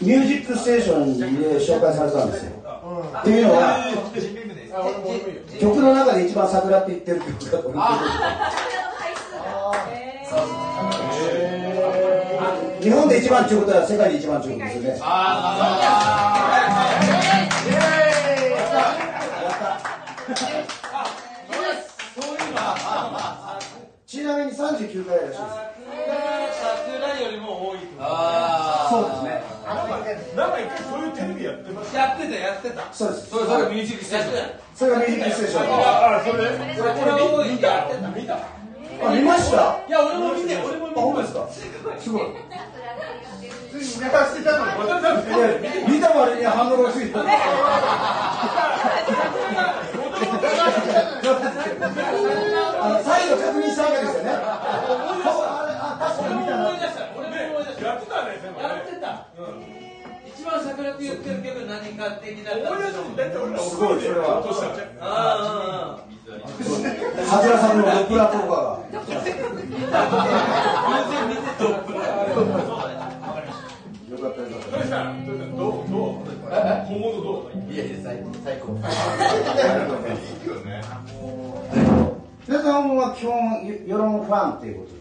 ミュージックステーションで紹介されたんですよ。っていうのは曲の中で一番桜って言ってる曲がこの曲日本で一番っては世界で一番ってですよね。ちなみに39回らしいです。桜よりも多いそうですね。なんか一回そういうテレビやってましたやってたやってた。そうです。それそれミュージックステーションそれがミュージックステーション。ああそれ？でそれこれ多いやってた見た？あ、見ました。いや俺も見て俺も見あ、本当ですか？すごい。普通にネタしてたの見た割には反応がついた。あの再度確認したわけですよね。あれあ確かに見た。な思い出した。俺も思い出した。やってたねやってた一番桜って言ってる曲何か的な思い出すだって俺らすごいそれは落としたああ長谷川さんのドップラー効果が。よかったよかったどうしたどうどう本物どういやいや最最高いいよねた。で、さんは基本世論ファンっていうこと。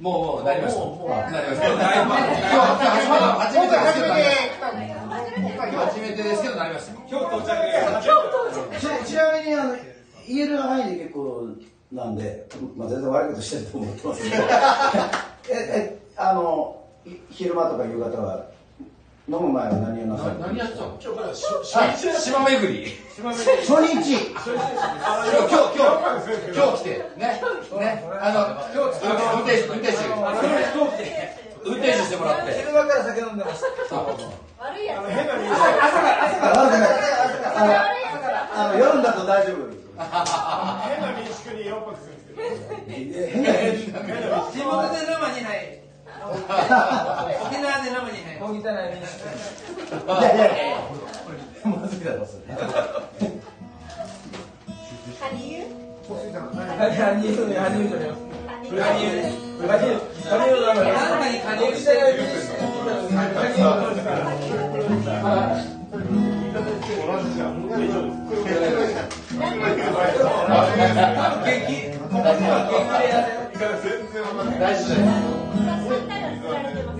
もうもうなりましたなりました大ファン初めて初めて今回初めてですけどなりました今日到着ちちなみにあの言える範囲で結構なんで、まあ、全然悪いことしてると思ってますけど。ええあのい昼間とか夕方は飲む前は何をなさる何やってたの？今日からし初日島巡り。初日。今日今日今日今日来て。ねね。あの今日運転手運転手運転手してもらって。昼間から酒飲んでました。悪いやつ変な見あ悪くないあのあの夜だと大丈夫です。変な民宿に4泊するんですけど。地元で生にない沖縄で生にない小汚い民宿いや。いやいやまずいだろそれ大事だよ三回は作られてます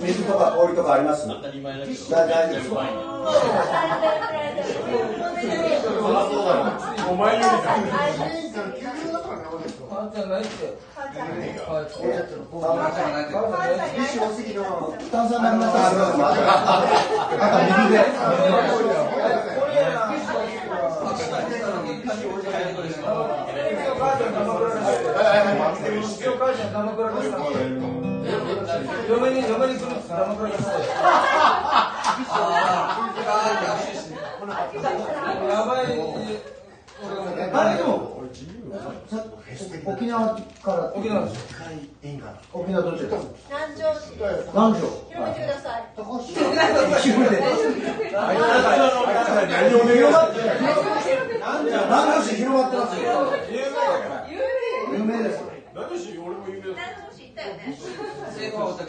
水とか氷とかあります？大丈夫ですか？お前よりだ全員から急にだからね、俺ですよ。あんちゃんないって西大杉の。炭酸なくなったらあと水で嫁に嫁に来るんです鎌倉ですやばいあれでもさ沖縄から沖縄です沖縄どちですか南城市南城広めてください広めて何を願う南城市広がってます有名です何し俺も有名だったよねセリハウタ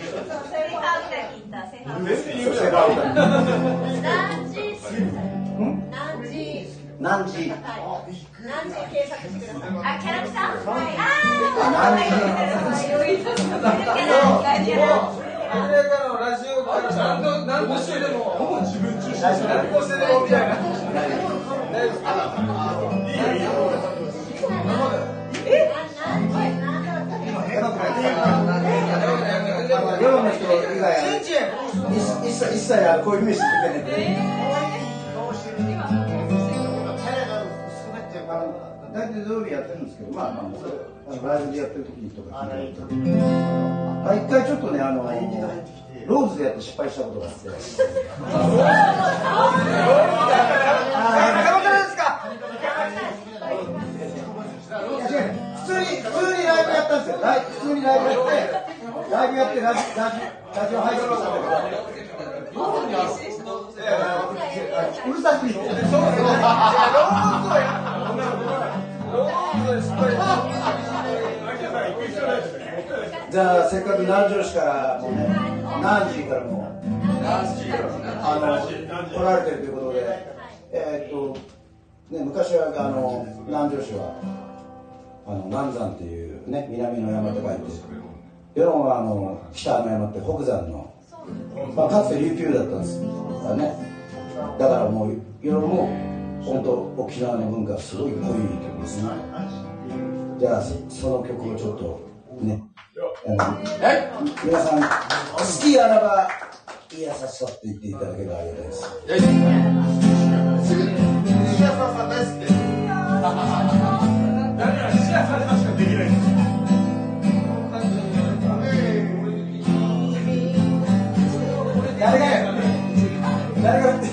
に行ったセリハウ全然有名だ南寺南寺南寺はい南寺検索してくださいあキャラクターはいあーはいいるキャラキャラアメリカのラジオから何度何度してでもほぼ自分中心何個してでもみたいなさ一切あこういうしてくれない。大体やってるんですけど、まあまあ、ライブでやってる時にとかあ、一回ちょっとね、あの、ローズでやって失敗したことがあって。普通に、普通にライブやったんですよ。ライ普通にライブやって、ライブやってラジ、ラジ、ラジオ配信したんだけど。うるさくてそうだね。ローンとや。ローンと失敗じゃあせっかく南城市からもうね南寺からもあの来られてるということでえっとね昔はあの南城市はあの南山っていうね南の山と書いて世論はあの北の山って北山の、まあ、かつて琉球だったんですだからね。だからもういろいろもう本当沖縄の文化がすごい濃い曲ですね。じゃあその曲をちょっとね。皆さん好きあらばいい優しさって言っていただければありがたいです。誰がや誰が藤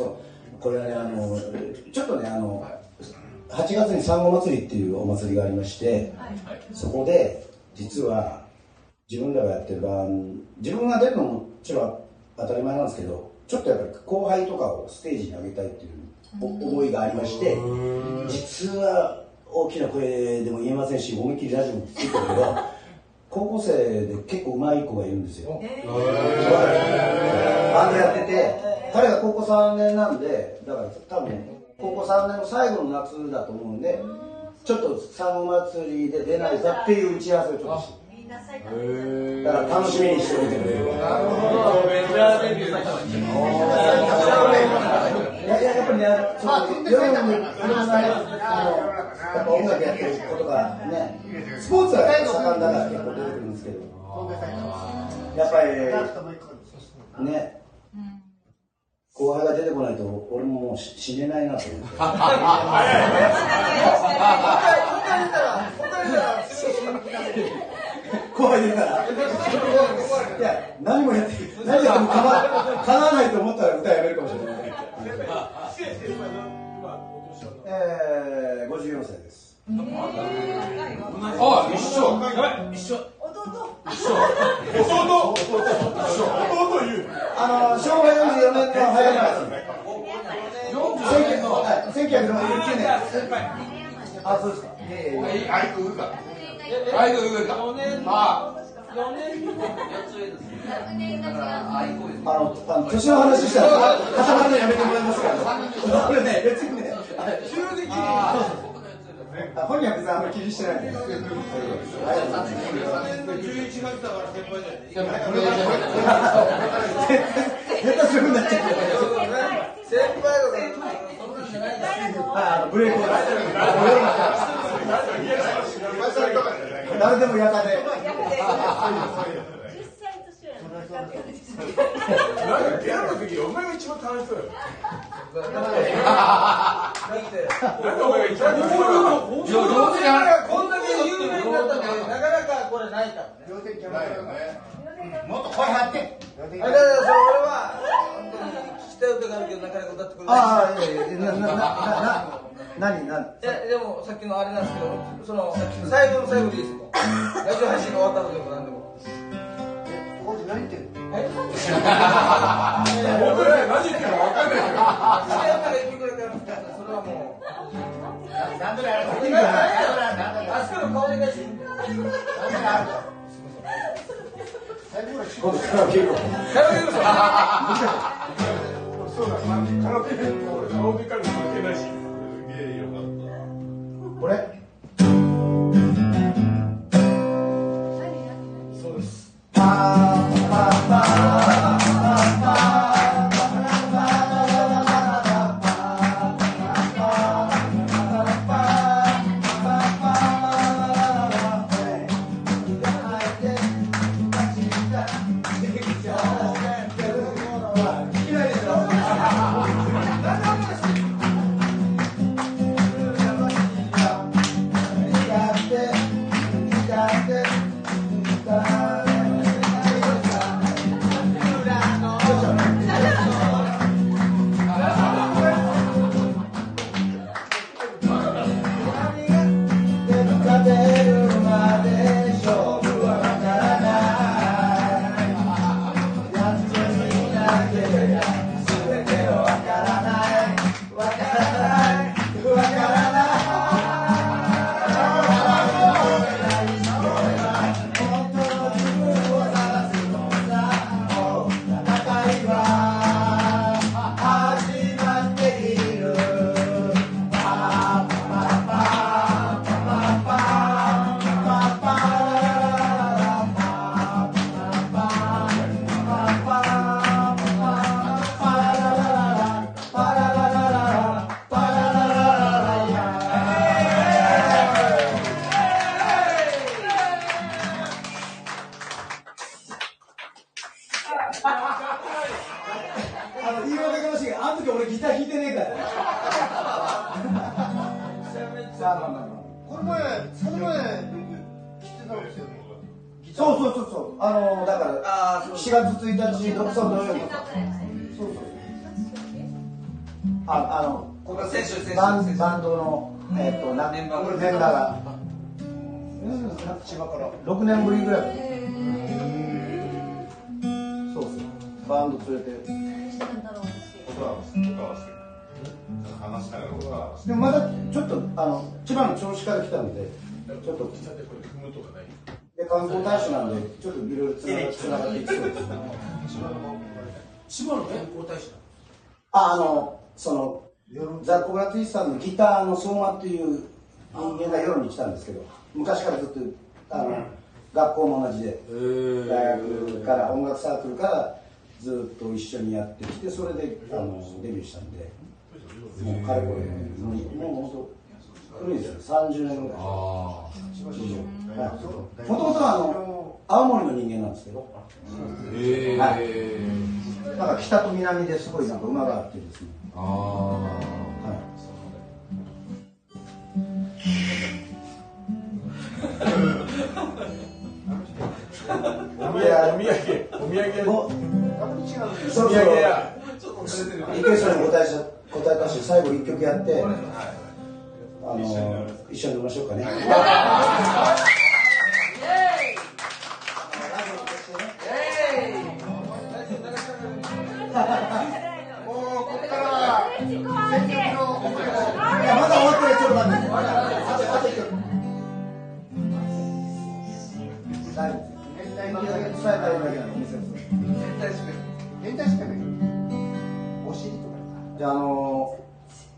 そう。これはね、あの、ちょっとね、あの、8月に産後祭りっていうお祭りがありまして、そこで、実は、自分らがやってるバン自分が出るのももちろん当たり前なんですけど、ちょっとやっぱり後輩とかをステージに上げたいっていうお思いがありまして、実は大きな声でも言えませんし、思いっきりラジオもついてるけど、高校生で結構上手い子がいるんですよ。バンドやってて、彼が高校3年なんで、だから多分、高校3年の最後の夏だと思うんで、ちょっと産後祭りで出ないかっていう打ち合わせをちょっとして。みんな最高だから楽しみにしておいてくれる。メジャーデビューだったいやいや、やっぱりね、ちょっと夜に、夜の間、あの、やっぱ音楽やってる子とかね、スポーツは盛んだから結構出てくるんですけど、やっぱり、ね、後輩が出てこないと、俺ももう死ねないなと思って。後輩出たら、いや、何もやって、何やってもかなかなわないと思ったら歌やめるかもしれない。えー、54歳です。あ、一緒。一緒。弟。弟。弟言う。あの、昭和44年の早川です。1969年。あ、そうですか。アイクウがアイドル上か。あ4年。4つ上です学年。が違うあの、年。の話したら、やめてもらえますから。これね、別にね、急にあ本人はあんまり気にして。ないで。11月だから先輩じゃない下手するんだっちゃう。先輩だからそんなんじゃないあ、あのブレイクを出して。る。誰でもやたで。10歳年上なんですかなんかゲラの時、お前が一番楽しそうよ。だってなんでお前が一番楽しそうよ。上手がこんだけ有名になったのになかなかこれないからねねもっと声張って。だからそれ俺は本当に聞きたい歌があるけどなかなか歌ってくれないああ、いやいや、な、な、な、な、何、何。いやでもさっきのあれなんですけどその最後の最後でいいですよラジオ配信が終わったのでも何でもえここで何言ってんの僕ら何言ってるか分かんないけど。知り合ったら言ってくれたらそれはもうでだよ。いいんじゃないあそこの顔でかし今度カラオケ行こう。カラオケのさ。そうだ、カラオケで、俺カラオケから関係ないし。すげえよかったこれ。そうです。ぐらいそうそうバンド連れて音合わせ音合わせ話しながら音合わせでもまだちょっとあの千葉の銚子から来たんでちょっと。喫茶店これ踏むとかないで観光大使なんでちょっといろいろつながっていきそうです千葉の健康大使ああのそのザ・コブラツイスターのギターの相馬っていう人間が夜に来たんですけど昔からずっとあの、学校も同じで大学から音楽サークルからずっと一緒にやってきてそれであのデビューしたんでもうかれこれもうもう本当古いですよ。30年ぐらい。はい。もともとはあの青森の人間なんですけど。はい。なんか北と南ですごいなんか馬があってですね。お土産お土そろそろ産や。リクエストに答えし答えたし最後一曲やってあの一緒に飲みましょうかね変態しかないお尻とかじゃああの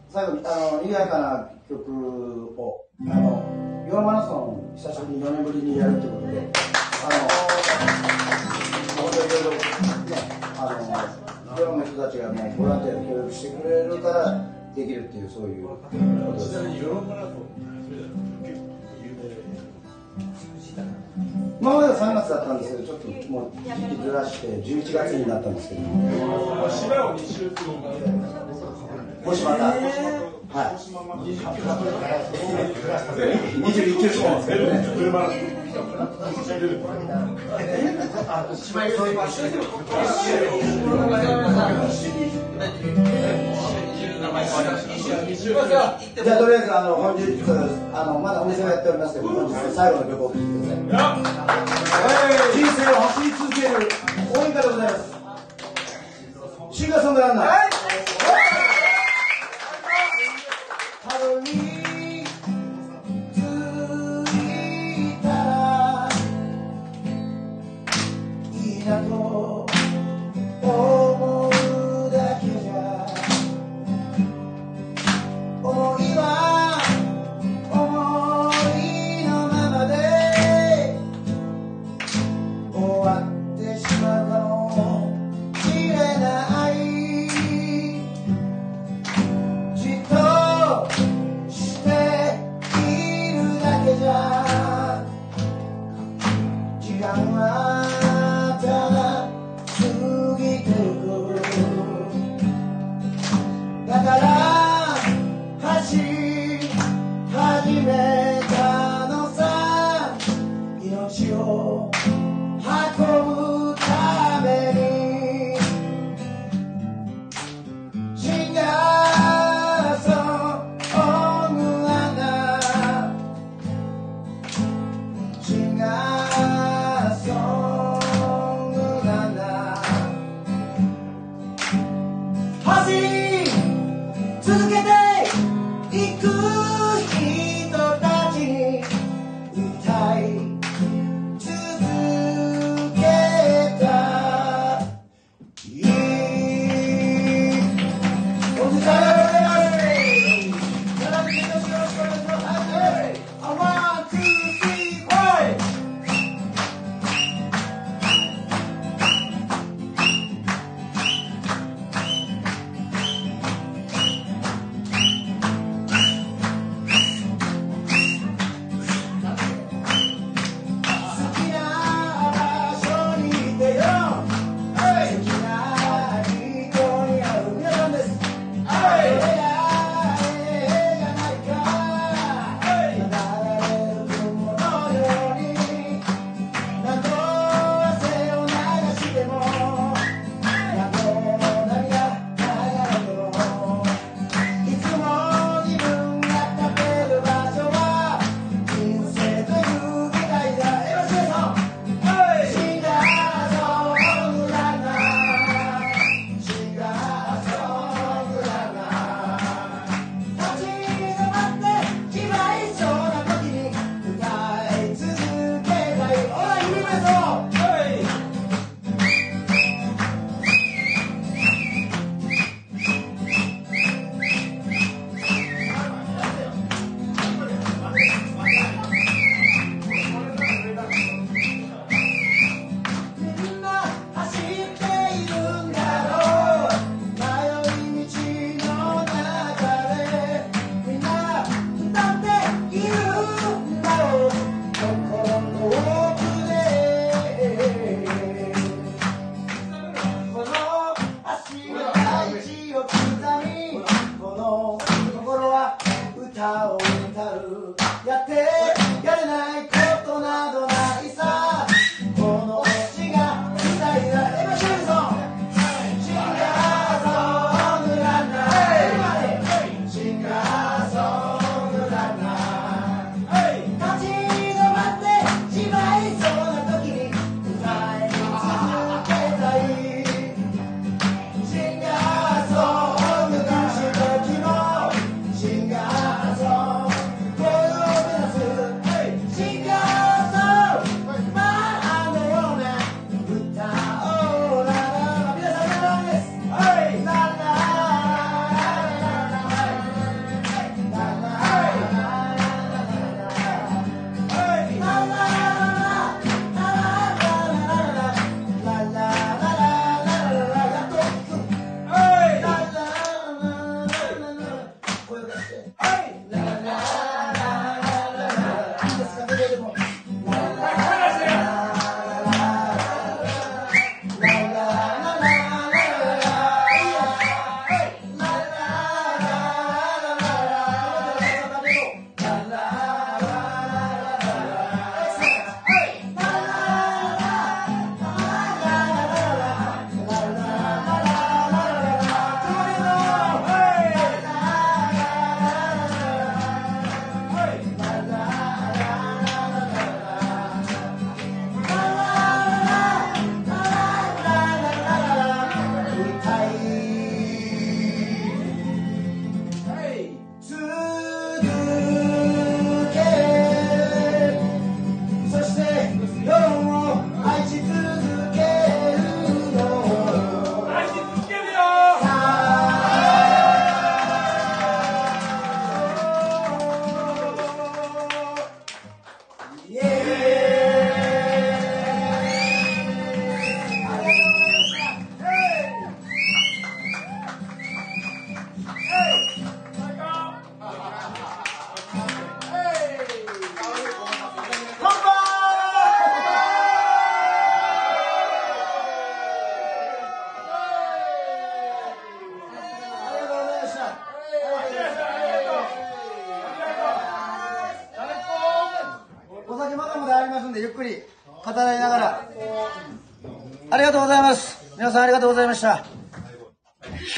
最後にあの賑やかな曲をあのヨーロマラソン久しぶりに4年ぶりにやるってことであの本当にいろいろねあのヨーロの人たちがもうボランティアで協力してくれるからできるっていうそういうことですちなみにヨーロッパラソン今までは3月だったんですけどちょっともう時期ずらして11月になったんですけどを2周するも。しまた。はい。21球しかないじゃあとりあえずあの本日あのまだお店をやっておりますけど本日最後の曲を聴いてください。人生を走り続ける応援歌でございますシンガーソングランナー春に don't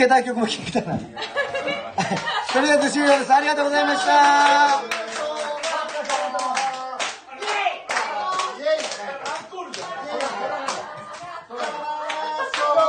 けたい曲も聴きたいなはい。とりあえず終了ですありがとうございました。